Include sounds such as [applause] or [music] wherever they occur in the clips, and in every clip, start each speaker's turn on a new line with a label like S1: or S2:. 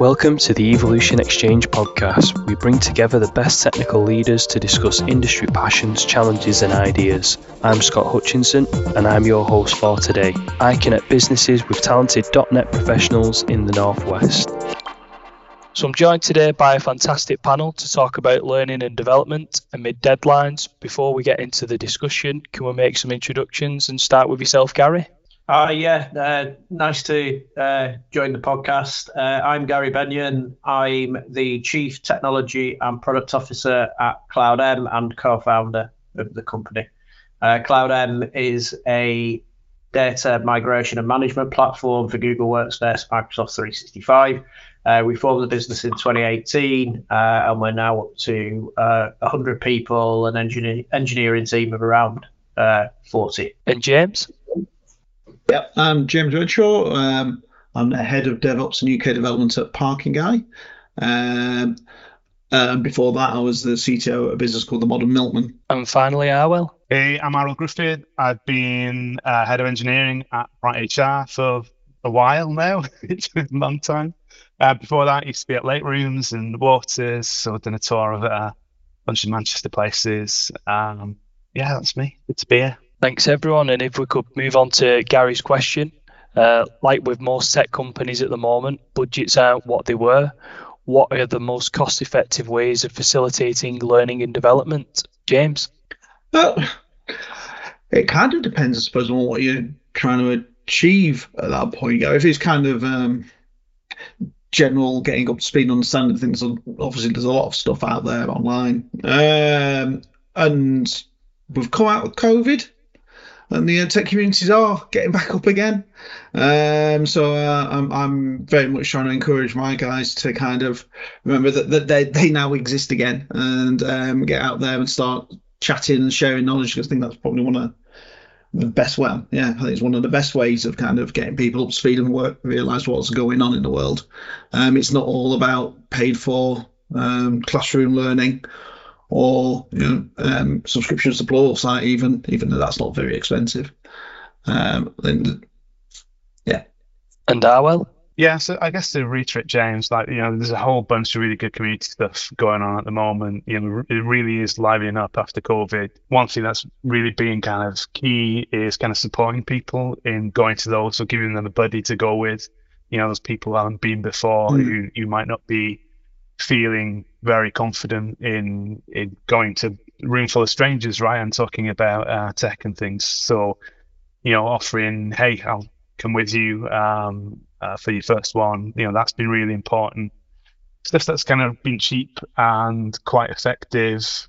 S1: Welcome to the Evolution Exchange podcast. We bring together the best technical leaders to discuss industry passions, challenges, and ideas. I'm Scott Hutchinson, and I'm your host for today. I connect businesses with talented .NET professionals in the Northwest. So I'm joined today by a fantastic panel to talk about learning and development amid deadlines. Before we get into the discussion, can we make some introductions and start with yourself, Gary?
S2: Uh, yeah, uh, nice to uh, join the podcast. Uh, I'm Gary Bennion. I'm the Chief Technology and Product Officer at CloudM and co founder of the company. Uh, CloudM is a data migration and management platform for Google Workspace, Microsoft 365. Uh, we formed the business in 2018, uh, and we're now up to uh, 100 people, an engineer, engineering team of around uh, 40.
S1: And James?
S3: Yep, I'm James Renshaw. Um, I'm the head of DevOps and UK development at Parkingeye. Um, uh, before that, I was the CTO at a business called The Modern Milkman.
S1: And finally, Arwel.
S4: Hey, I'm Arwel Griffith. I've been uh, head of engineering at Bright HR for a while now. [laughs] it's been a long time. Uh, before that, I used to be at Lake Rooms and Waters, so I've done a tour of a bunch of Manchester places. Um, yeah, that's me. It's to be here.
S1: Thanks, everyone. And if we could move on to Gary's question. Uh, like with most tech companies at the moment, budgets aren't what they were. What are the most cost effective ways of facilitating learning and development? James?
S3: Well, it kind of depends, I suppose, on what you're trying to achieve at that point. If it's kind of um, general getting up to speed and understanding things, obviously there's a lot of stuff out there online. Um, and we've come out with COVID and the tech communities are getting back up again. Um, so uh, I'm, I'm very much trying to encourage my guys to kind of remember that, that they, they now exist again and um, get out there and start chatting and sharing knowledge because I think that's probably one of the best way. Yeah, I think it's one of the best ways of kind of getting people up to speed and work, realize what's going on in the world. Um, it's not all about paid for um, classroom learning or you know, um, subscriptions to site even even though that's not very expensive. Um, and yeah.
S1: And Arwel.
S4: Yeah, so I guess to reiterate, James, like you know, there's a whole bunch of really good community stuff going on at the moment. You know, it really is livening up after COVID. One thing that's really being kind of key is kind of supporting people in going to those, or giving them a buddy to go with. You know, those people who haven't been before, mm. who you might not be feeling very confident in in going to room full of strangers, right, and talking about uh, tech and things. So, you know, offering, hey, I'll come with you um, uh, for your first one. You know, that's been really important. Stuff that's kind of been cheap and quite effective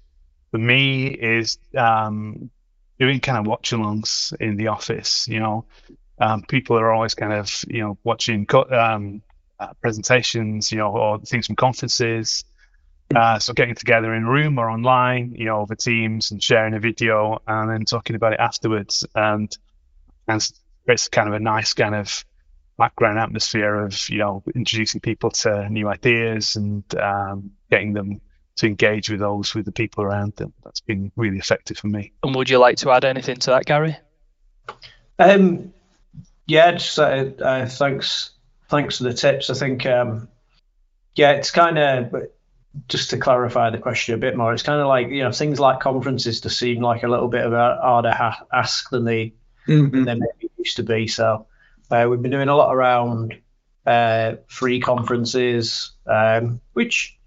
S4: for me is um, doing kind of watch-alongs in the office. You know, um, people are always kind of you know watching um, uh, presentations, you know, or things from conferences. Uh, so getting together in a room or online, you know, over Teams and sharing a video and then talking about it afterwards, and and it's kind of a nice kind of background atmosphere of you know introducing people to new ideas and um, getting them to engage with those with the people around them. That's been really effective for me.
S1: And would you like to add anything to that, Gary?
S2: Um, yeah, just uh, uh, thanks thanks for the tips. I think, um, yeah, it's kind of just to clarify the question a bit more. It's kind of like you know things like conferences to seem like a little bit of a harder ha- ask than they mm-hmm. than they maybe used to be. So uh, we've been doing a lot around uh, free conferences, um, which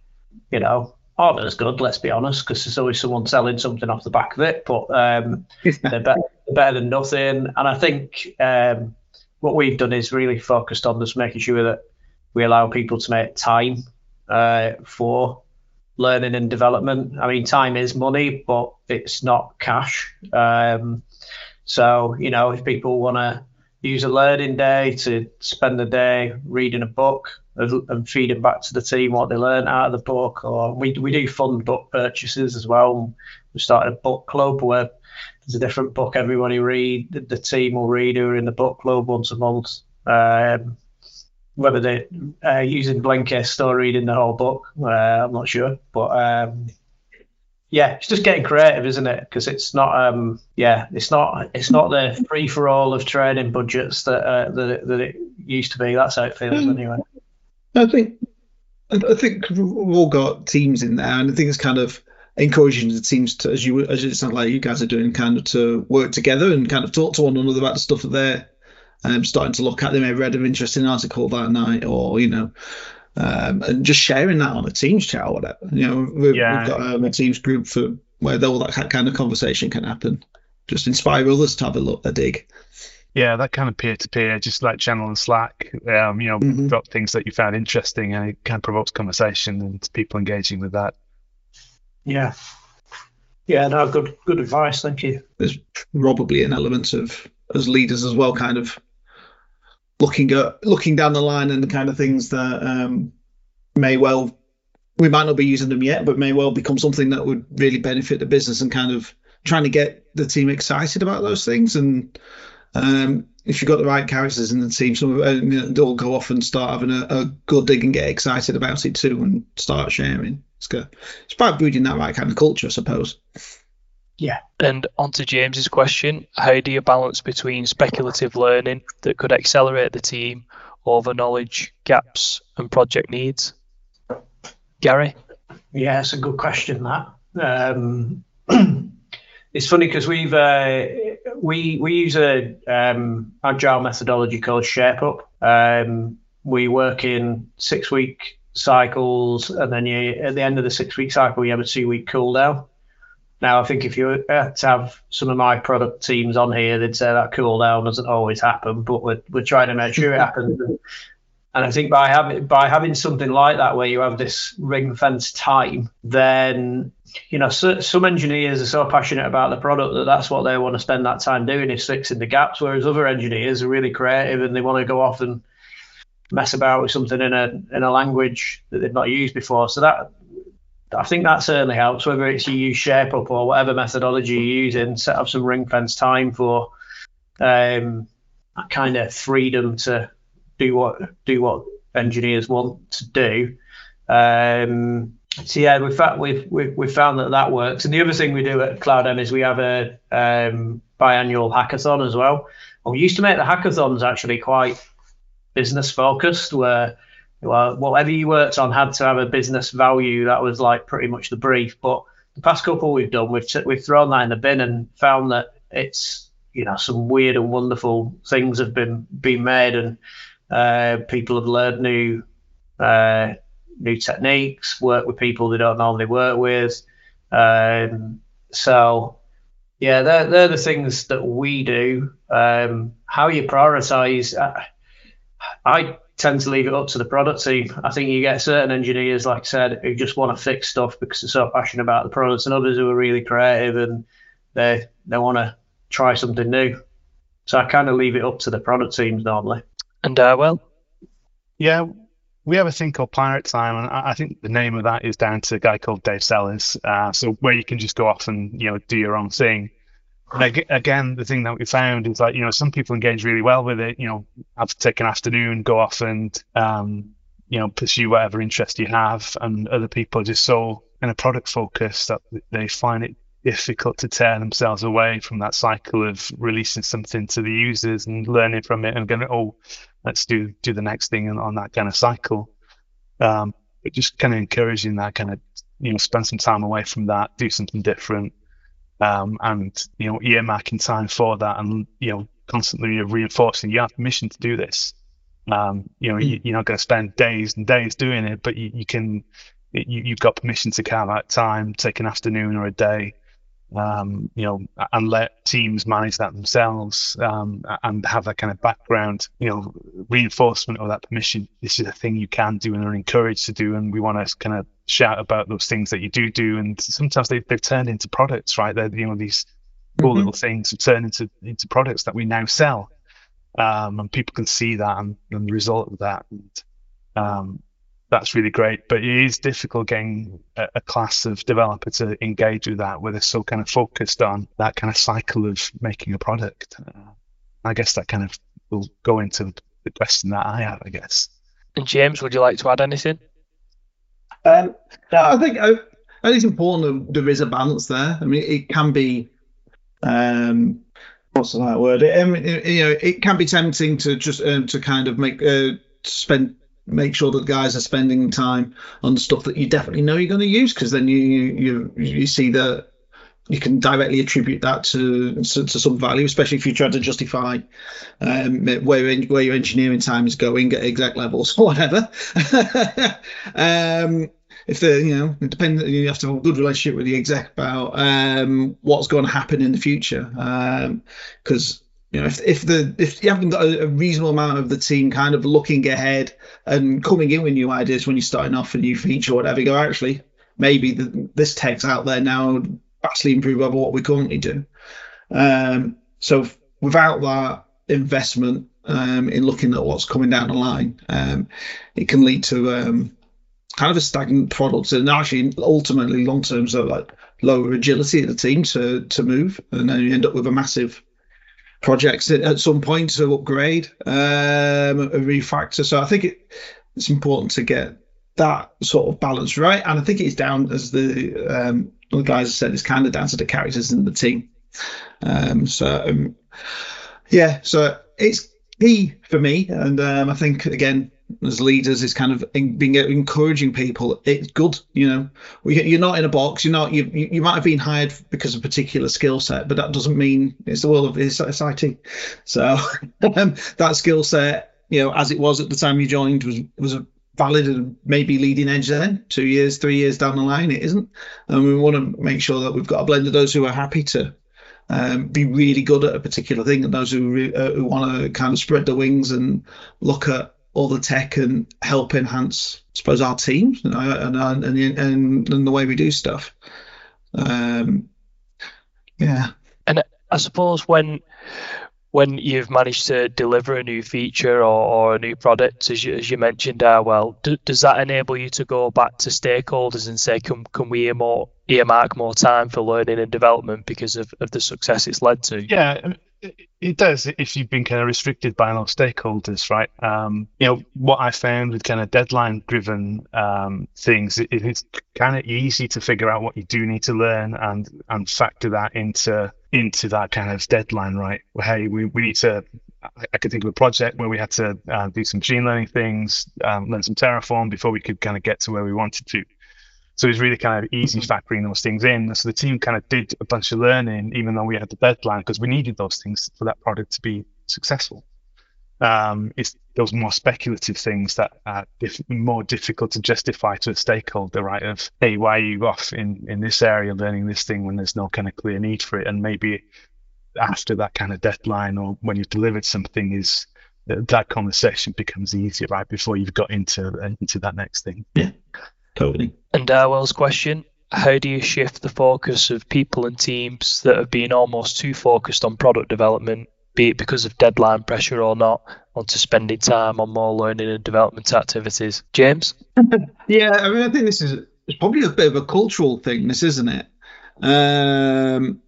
S2: you know aren't as good. Let's be honest, because there's always someone selling something off the back of it. But um, they're, better, they're, better, than nothing. And I think um, what we've done is really focused on just making sure that we allow people to make time uh, for learning and development. I mean, time is money, but it's not cash. Um, so, you know, if people want to use a learning day to spend the day reading a book and feeding back to the team what they learned out of the book, or we, we do fund book purchases as well. We started a book club where there's a different book everybody read. The, the team will read who are in the book club once a month. Um, whether they're uh, using Blinkist or reading the whole book, uh, I'm not sure. But um, yeah, it's just getting creative, isn't it? Because it's not, um, yeah, it's not, it's not the free for all of training budgets that, uh, that that it used to be. That's how it feels, mm. anyway.
S3: I think I think we've all got teams in there, and I think it's kind of encouraging the teams to, as you as it sounds like you guys are doing, kind of to work together and kind of talk to one another about the stuff that they're um, starting to look at. They may have read an interesting article that night, or you know, um, and just sharing that on a Teams chat or whatever. You know, we've,
S4: Yeah.
S3: we've got um, a Teams group for where all that kind of conversation can happen. Just inspire others to have a look, a dig.
S4: Yeah, that kind of peer to peer, just like channel and Slack. Um, you know,
S3: Mhm.
S4: drop things that you found interesting, and it kind of provokes conversation and people engaging with that.
S2: Yeah. Yeah, no, good good advice. Thank you.
S3: there's probably an element of as leaders as well, kind of looking at looking down the line and the kind of things that um, may well we might not be using them yet, but may well become something that would really benefit the business and kind of trying to get the team excited about those things. And um, if you've got the right characters in the team, some of uh, they'll go off and start having a, a good dig and get excited about it too, and start sharing. It's good. It's about building that right kind of culture, I suppose.
S1: And on to James's question, how do you balance between speculative learning that could accelerate the team over knowledge gaps and project needs? Gary?
S2: Yeah, it's a good question. That um, [clears throat] it's funny because we've uh, we we use a um, agile methodology called ShapeUp. Um, we work in six week cycles, and then you at the end of the six week cycle, you have a two week cool down. Now, I think if you to have some of my product teams on here, they'd say that cool down doesn't always happen, but we're, we're trying to make sure it happens. And I think by having by having something like that, where you have this ring fence time, then you know so, some engineers are so passionate about the product that that's what they want to spend that time doing is fixing the gaps. Whereas other engineers are really creative and they want to go off and mess about with something in a in a language that they've not used before. So that I think that certainly helps. Whether it's you use ShapeUp or whatever methodology you're using, set up some ring fence time for um, that kind of freedom to do what do what engineers want to do. Um, so yeah, we've, we've we've found that that works. And the other thing we do at CloudM is we have a um, biannual hackathon as well. We used to make the hackathons actually quite business focused, where well, whatever you worked on had to have a business value. That was like pretty much the brief. But the past couple we've done, we've t- we've thrown that in the bin and found that it's you know some weird and wonderful things have been been made and uh, people have learned new uh, new techniques, work with people they don't normally work with. Um, so yeah, they're they're the things that we do. Um, how you prioritize, I, I tend to leave it up to the product team. I think you get certain engineers, like I said, who just want to fix stuff because they're so passionate about the products, and others who are really creative and they they want to try something new. So I kind of leave it up to the product teams normally.
S1: And uh, well,
S4: Yeah, we have a thing called Pirate Time, and I I think the name of that is down to a guy called Dave Sellers. Uh, so where you can just go off and you know do your own thing. And again, the thing that we found is like you know some people engage really well with it. You know, have to take an afternoon, go off and um, you know pursue whatever interest you have, and other people are just so in a product focus that they find it difficult to tear themselves away from that cycle of releasing something to the users and learning from it and going, oh, let's do do the next thing on, on that kind of cycle. Um, but just kind of encouraging that kind of you know spend some time away from that, do something different, um, and you know earmarking time for that, and you know constantly reinforcing you have permission to do this. Um, you know you, you're not going to spend days and days doing it, but you, you can you, you've got permission to carve out time, take an afternoon or a day, um, you know, and let teams manage that themselves um, and have that kind of background, you know, reinforcement or that permission. This is a thing you can do and are encouraged to do, and we want to kind of shout about those things that you do do. And sometimes they, they've turned into products, right? They're you know these cool
S3: Mhm.
S4: little things have turned into into products that we now sell, um, and people can see that and, and the result of that. And, um, that's really great, but it is difficult getting a, a class of developer to engage with that, where they're so kind of focused on that kind of cycle of making a product. Uh, I guess that kind of will go into the question that I have, I guess.
S1: and James, would you like to add anything?
S3: Um, no, I think I, I think it's important that there is a balance there. I mean, it can be, um, what's the right word? I mean, it, you know, it can be tempting to just um, to kind of make uh, spend make sure that guys are spending time on stuff that you definitely know you're going to use because then you you you see that you can directly attribute that to, to, to some value, especially if you try to justify um, where where your engineering time is going at exec levels or whatever. [laughs] um, if the you know it depends, you have to have a good relationship with the exec about um, what's going to happen in the future because. You know, if, if the if you haven't got a, a, reasonable amount of the team kind of looking ahead and coming in with new ideas when you're starting off a new feature or whatever, you go actually maybe the, this tech's out there now vastly improve over what we currently do. Um, so without that investment um, in looking at what's coming down the line, um, it can lead to um, kind of a stagnant product and actually ultimately long term so like lower agility of the team to to move and then you end up with a massive projects at some point to upgrade um, a refactor. So I think it, it's important to get that sort of balance right. And I think it's down as the um, the guys have said, it's kind of down to the characters in the team. Um, so um, yeah, so it's key for me, and um, I think again as leaders is kind of being encouraging people. It's good, you know. You're not in a box. You're not. You you might have been hired because of a particular skill set, but that doesn't mean it's the world of it's, it's IT. So [laughs] um, that skill set, you know, as it was at the time you joined, was was a valid and maybe leading edge then two years three years down the line it isn't and we want to make sure that we've got a blend of those who are happy to um, be really good at a particular thing and those who, re- uh, who want to kind of spread their wings and look at all the tech and help enhance I suppose our teams and and and, and, and the way we do stuff um, yeah
S1: and I suppose when when you've managed to deliver a new feature or, or a new product, as you, as you mentioned, uh, well, do, does that enable you to go back to stakeholders and say, can, can we more, earmark more time for learning and development because of, of the success it's led to?
S4: Yeah, it does if you've been kind of restricted by a lot of stakeholders, right? Um, you know, what I found with kind of deadline driven um, things, it, it's kind of easy to figure out what you do need to learn and, and factor that into into that kind of deadline, right? Well, hey, we, we need to. I could think of a project where we had to uh, do some machine learning things, um, learn some Terraform before we could kind of get to where we wanted to. So it was really kind of easy mm-hmm. factoring those things in. So the team kind of did a bunch of learning, even though we had the deadline, because we needed those things for that product to be successful. Um, it's those more speculative things that are diff- more difficult to justify to a stakeholder, right? Of hey, why are you off in in this area learning this thing when there's no kind of clear need for it? And maybe after that kind of deadline or when you've delivered something is that conversation becomes easier right before you've got into into that next thing.
S3: Yeah, totally.
S1: And Arwel's question: How do you shift the focus of people and teams that have been almost too focused on product development be it because of deadline pressure or not, onto spending time on more learning and development activities. James? [laughs]
S3: yeah, I mean, I think this is it's probably a bit of a cultural thing, this isn't it? Um,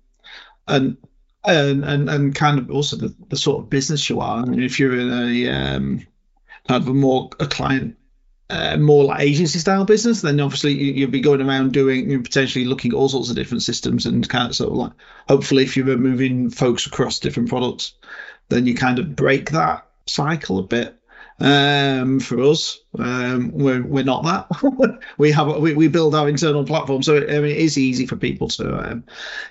S3: and and and and kind of also the, the sort of business you are. I mean, if you're in a um, kind of a more a client uh, more like agency style business, then obviously you, will be going around doing you know, potentially looking at all sorts of different systems and kind of sort of like hopefully if you're moving folks across different products, then you kind of break that cycle a bit. Um, for us, um, we're we're not that. [laughs] we have we, we build our internal platform, so I mean, it is easy for people to um,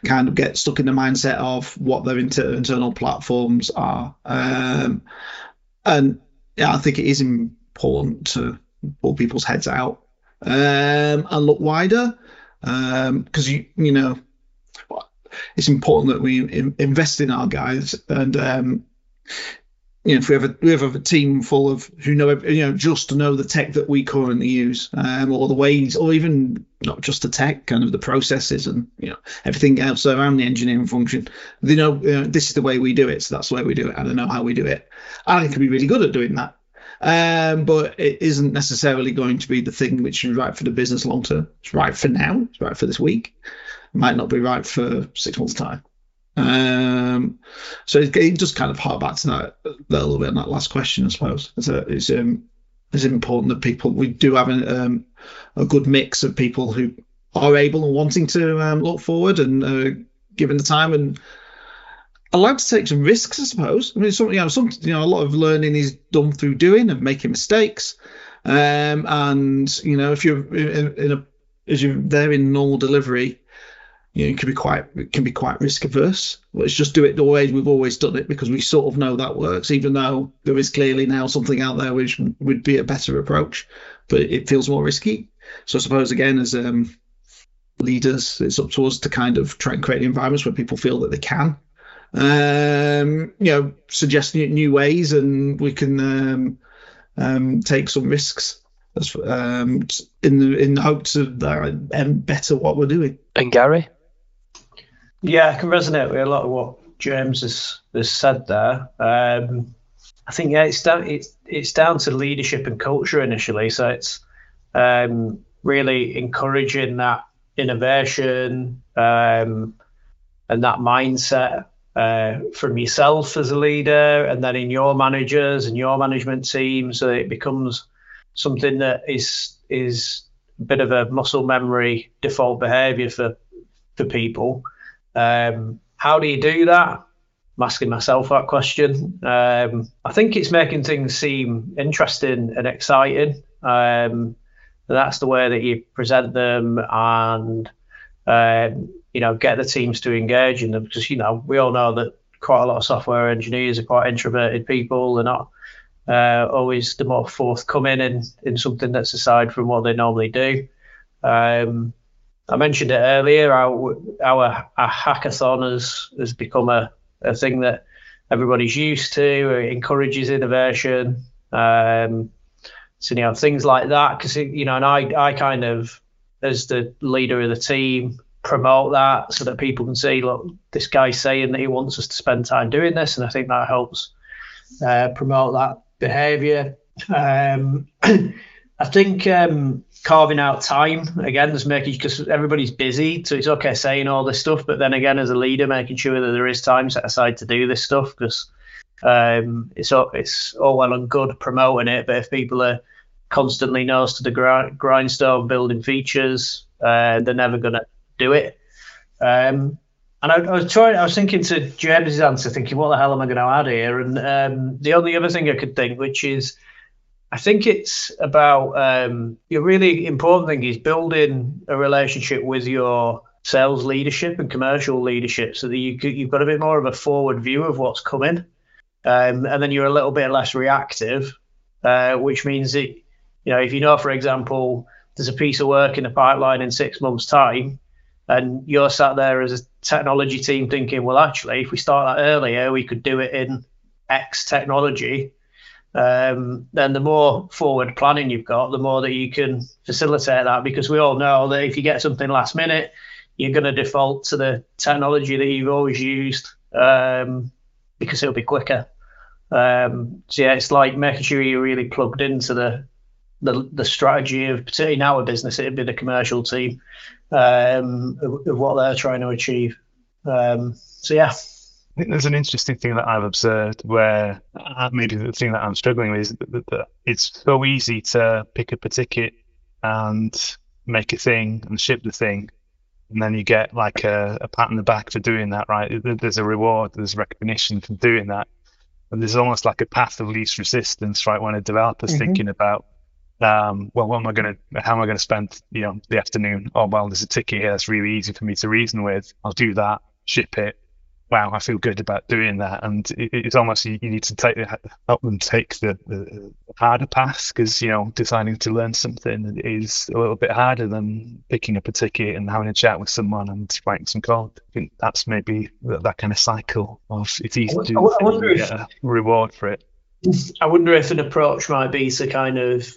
S3: kind of get stuck in the mindset of what their inter- internal platforms are. Um, and yeah, I think it is important to pull people's heads out um, and look wider because um, you you know it's important that we in, invest in our guys and um, you know if we have a we have a team full of who know you know just to know the tech that we currently use um, or the ways or even not just the tech kind of the processes and you know everything else around the engineering function. They know, you know this is the way we do it so that's the way we do it. And I know how we do it. And I can be really good at doing that um, but it isn't necessarily going to be the thing which is right for the business long term. It's right for now. It's right for this week. It might not be right for six months' time. Um, so it, it just kind of hark back to that a little bit on that last question, I suppose. It's, a, it's, um, it's important that people we do have a, um, a good mix of people who are able and wanting to um, look forward and uh, given the time and allowed to take some risks, I suppose. I mean, some, you know, some, you know, a lot of learning is done through doing and making mistakes. Um, and you know, if you're in, in a as you're there in normal delivery, you know, it can be quite it can be quite risk averse. Let's just do it the way we've always done it because we sort of know that works, even though there is clearly now something out there which would be a better approach, but it feels more risky. So I suppose again, as um, leaders, it's up to us to kind of try and create environments where people feel that they can um, you know, suggesting new ways, and we can um, um, take some risks um, in the in the hopes of um, better what we're doing.
S1: And Gary,
S2: yeah, I can resonate with a lot of what James has, has said there. Um, I think yeah, it's down it's it's down to leadership and culture initially. So it's um, really encouraging that innovation um, and that mindset uh, from yourself as a leader and then in your managers and your management team so it becomes something that is is a bit of a muscle memory default behavior for for people. Um, how do you do that? I'm asking myself that question. Um, i think it's making things seem interesting and exciting. Um, that's the way that you present them and um, you know, get the teams to engage in them because you know we all know that quite a lot of software engineers are quite introverted people. They're not uh, always the more forthcoming in in something that's aside from what they normally do. Um, I mentioned it earlier. Our our, our hackathon has has become a, a thing that everybody's used to. It encourages innovation. Um, so you know things like that because you know, and I I kind of as the leader of the team promote that so that people can see, look, this guy's saying that he wants us to spend time doing this, and I think that helps uh, promote that behaviour. Um, [clears throat] I think um, carving out time again, just making because everybody's busy, so it's okay saying all this stuff, but then again, as a leader, making sure that there is time set aside to do this stuff because um, it's all, it's all well and good promoting it, but if people are constantly nose to the grind, grindstone building features, uh, they're never to do it. Um, and I, I, was trying, I was thinking to James's answer, thinking, what the hell am I going to add here? And um, the only other thing I could think, which is, I think it's about um, your really important thing is building a relationship with your sales leadership and commercial leadership, so that you you've got a bit more of a forward view of what's coming, um, and then you're a little bit less reactive, uh, which means that you know if you know, for example, there's a piece of work in the pipeline in six months' time and you're sat there as a technology team thinking, well, actually, if we start that earlier, we could do it in X technology. Um, then the more forward planning you've got, the more that you can facilitate that because we all know that if you get something last minute, you're going to default to the technology that you've always used um, because it'll be quicker. Um, so yeah, it's like making sure you're really plugged into the the, the strategy of particularly in our business, it'd be the commercial team um, of, of, what they're trying to achieve. Um, so yeah.
S4: I think there's an interesting thing that I've observed where uh, maybe the thing that I'm struggling with is that, that it's so easy to pick up a ticket and make a thing and ship the thing and then you get like a, a pat on the back for doing that, right? There's a reward, there's recognition for doing that. And there's almost like a path of least resistance, right? When a developer's mm-hmm. thinking about um, well, what am I going to, how am I going to spend, you know, the afternoon? Oh, well, there's a ticket here that's really easy for me to reason with. I'll do that, ship it. Wow, I feel good about doing that. And it, it's almost you, you, need to take help them take the, the harder path because you know deciding to learn something is a little bit harder than picking up a ticket and having a chat with someone and writing some code. I think that's maybe that, that kind of cycle of it's easy to do. I, I wonder if, a reward for it.
S2: I wonder if an approach might be to kind of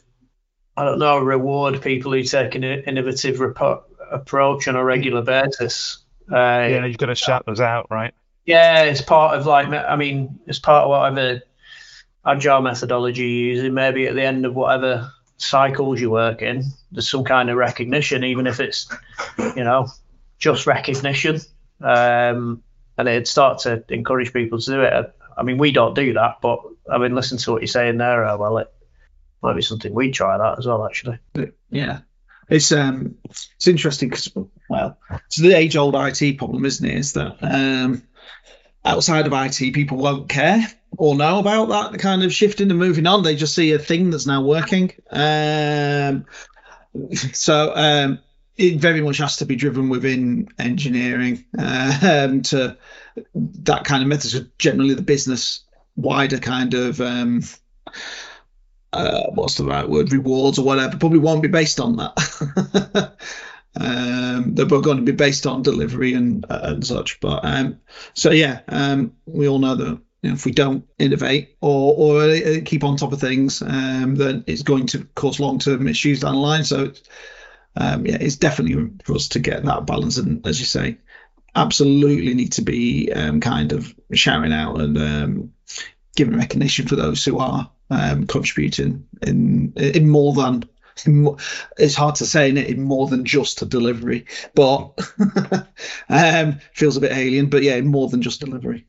S2: I don't know, reward people who take an innovative rep- approach on a regular basis.
S4: Uh, yeah, you've got to shout those out, right?
S2: Yeah, it's part of like, I mean, it's part of whatever agile methodology you're using. Maybe at the end of whatever cycles you work in, there's some kind of recognition, even if it's, you know, just recognition. Um, and it'd start to encourage people to do it. I mean, we don't do that, but I mean, listen to what you're saying there. Well, it, might be something we try that as well, actually.
S3: Yeah, it's um, it's interesting because well, it's the age old IT problem, isn't it? Is that um, outside of IT, people won't care or know about that kind of shifting and moving on. They just see a thing that's now working. Um, so um, it very much has to be driven within engineering um, to that kind of method. So generally, the business wider kind of um, uh, what's the right word rewards or whatever probably won't be based on that. [laughs] um, they're both going to be based on delivery and and such. But um, so yeah, um, we all know that you know, if we don't innovate or or uh, keep on top of things, um, then it's going to cause long term issues down the line. So. It's, um, yeah, it's definitely for us to get that balance, and as you say, absolutely need to be um, kind of shouting out and um, giving recognition for those who are um, contributing in in more than it's hard to say in, it in more than just a delivery, but [laughs] um, feels a bit alien. But yeah, more than just delivery.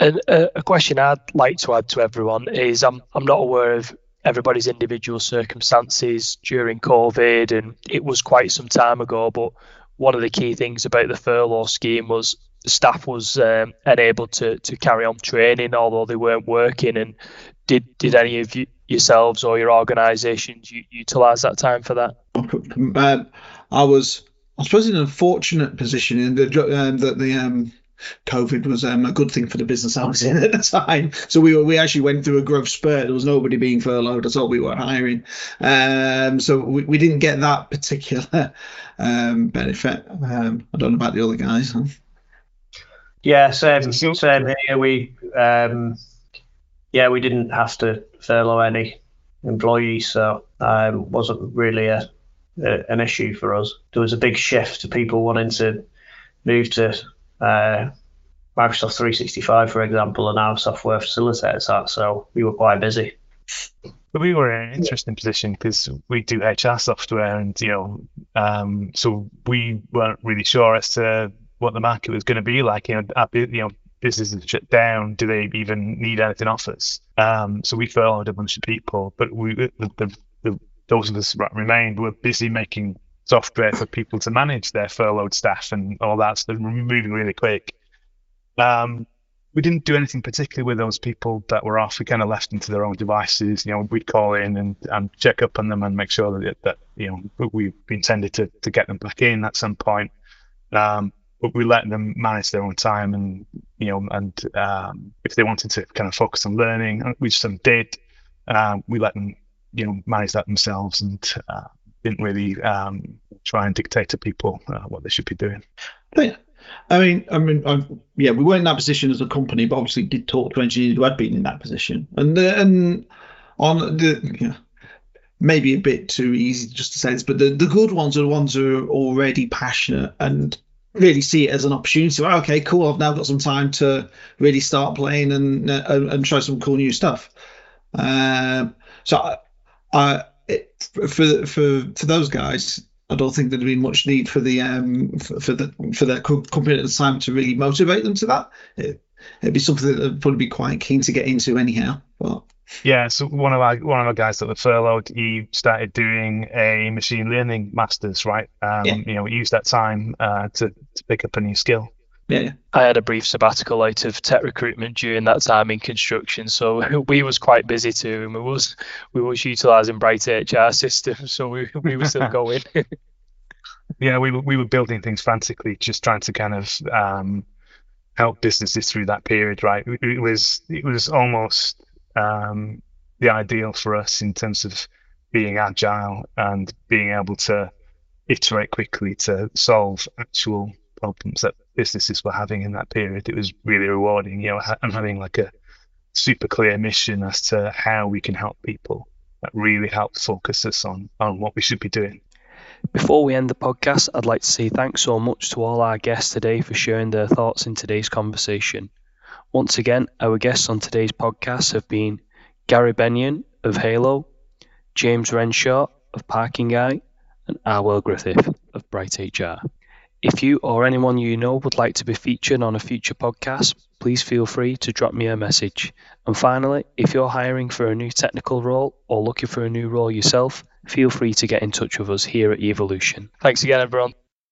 S1: And uh, a question I'd like to add to everyone is I'm I'm not aware of everybody's individual circumstances during COVID, and it was quite some time ago. But one of the key things about the furlough scheme was staff was um, unable to, to carry on training, although they weren't working. And did did any of you yourselves or your organisations you, utilise that time for that?
S3: Um, I was, I suppose, in a fortunate position in the um, that the um, COVID was um, a good thing for the business I was in at the time. So we were, we actually went through a growth spurt. There was nobody being furloughed at all. We were hiring. Um, so we, we didn't get that particular um, benefit. Um, I don't know about the other guys. Huh?
S2: Yeah, same, same here. We, um, yeah, we didn't have to furlough any employees, so um, wasn't really a, a, an issue for us. There was a big shift to people wanting to move to uh, Microsoft 365, for example, and our software facilitates that. So we were quite busy.
S4: But we were in an interesting position because we do HR software, and you know, um, so we weren't really sure as to what the market was going to be like. You know, you know, businesses shut down. Do they even need anything off us? Um, so we furloughed a bunch of people, but we the, the, the, those of us that remained were busy making software for people to manage their furloughed staff and all that. So they're moving really quick. Um, we didn't do anything particularly with those people that were off. We kind of left them to their own devices. You know, we'd call in and, and check up on them and make sure that, that you know we intended to, to get them back in at some point. Um, we let them manage their own time and you know and um, if they wanted to kind of focus on learning, which some did, um, we let them you know manage that themselves and uh, didn't really um, try and dictate to people uh, what they should be doing.
S3: I mean, I mean, I, yeah, we weren't in that position as a company, but obviously did talk to engineers who had been in that position, and uh, and on the know, maybe a bit too easy just to say this, but the, the good ones are the ones who are already passionate and really see it as an opportunity. Well, okay, cool. I've now got some time to really start playing and and try some cool new stuff. Um, so I, I it, for for for those guys, I don't think there'd be much need for the um for, for the for their company at the time to really motivate them to that. It, would be something that would probably be quite keen to get into anyhow. But
S4: yeah, so one of our one of our guys that were furloughed, he started doing a machine learning masters, right? Um, yeah. You know, we used that time uh, to to pick up a new skill.
S3: Yeah.
S1: I had a brief sabbatical out of tech recruitment during that time in construction, so [laughs] we was quite busy too, and we was we was utilising Bright HR system, so we [laughs] we were still [laughs] going.
S4: yeah, we were we were building things frantically, just trying to kind of um, help businesses through that period. Right, it was it was almost um, the ideal for us in terms of being agile and being able to iterate quickly to solve actual problems that businesses were having in that period. It was really rewarding, you know, and having like a super clear mission as to how we can help people. That really helped focus us on on what we should be doing.
S1: Before we end the podcast, I'd like to say thanks so much to all our guests today for sharing their thoughts in today's conversation. Once again, our guests on today's podcast have been Gary Bennion of Haiilo, James Renshaw of Parkingeye, and Arwel Griffith of Bright HR. If you or anyone you know would like to be featured on a future podcast, please feel free to drop me a message. And finally, if you're hiring for a new technical role or looking for a new role yourself, feel free to get in touch with us here at Evolution. Thanks again, everyone.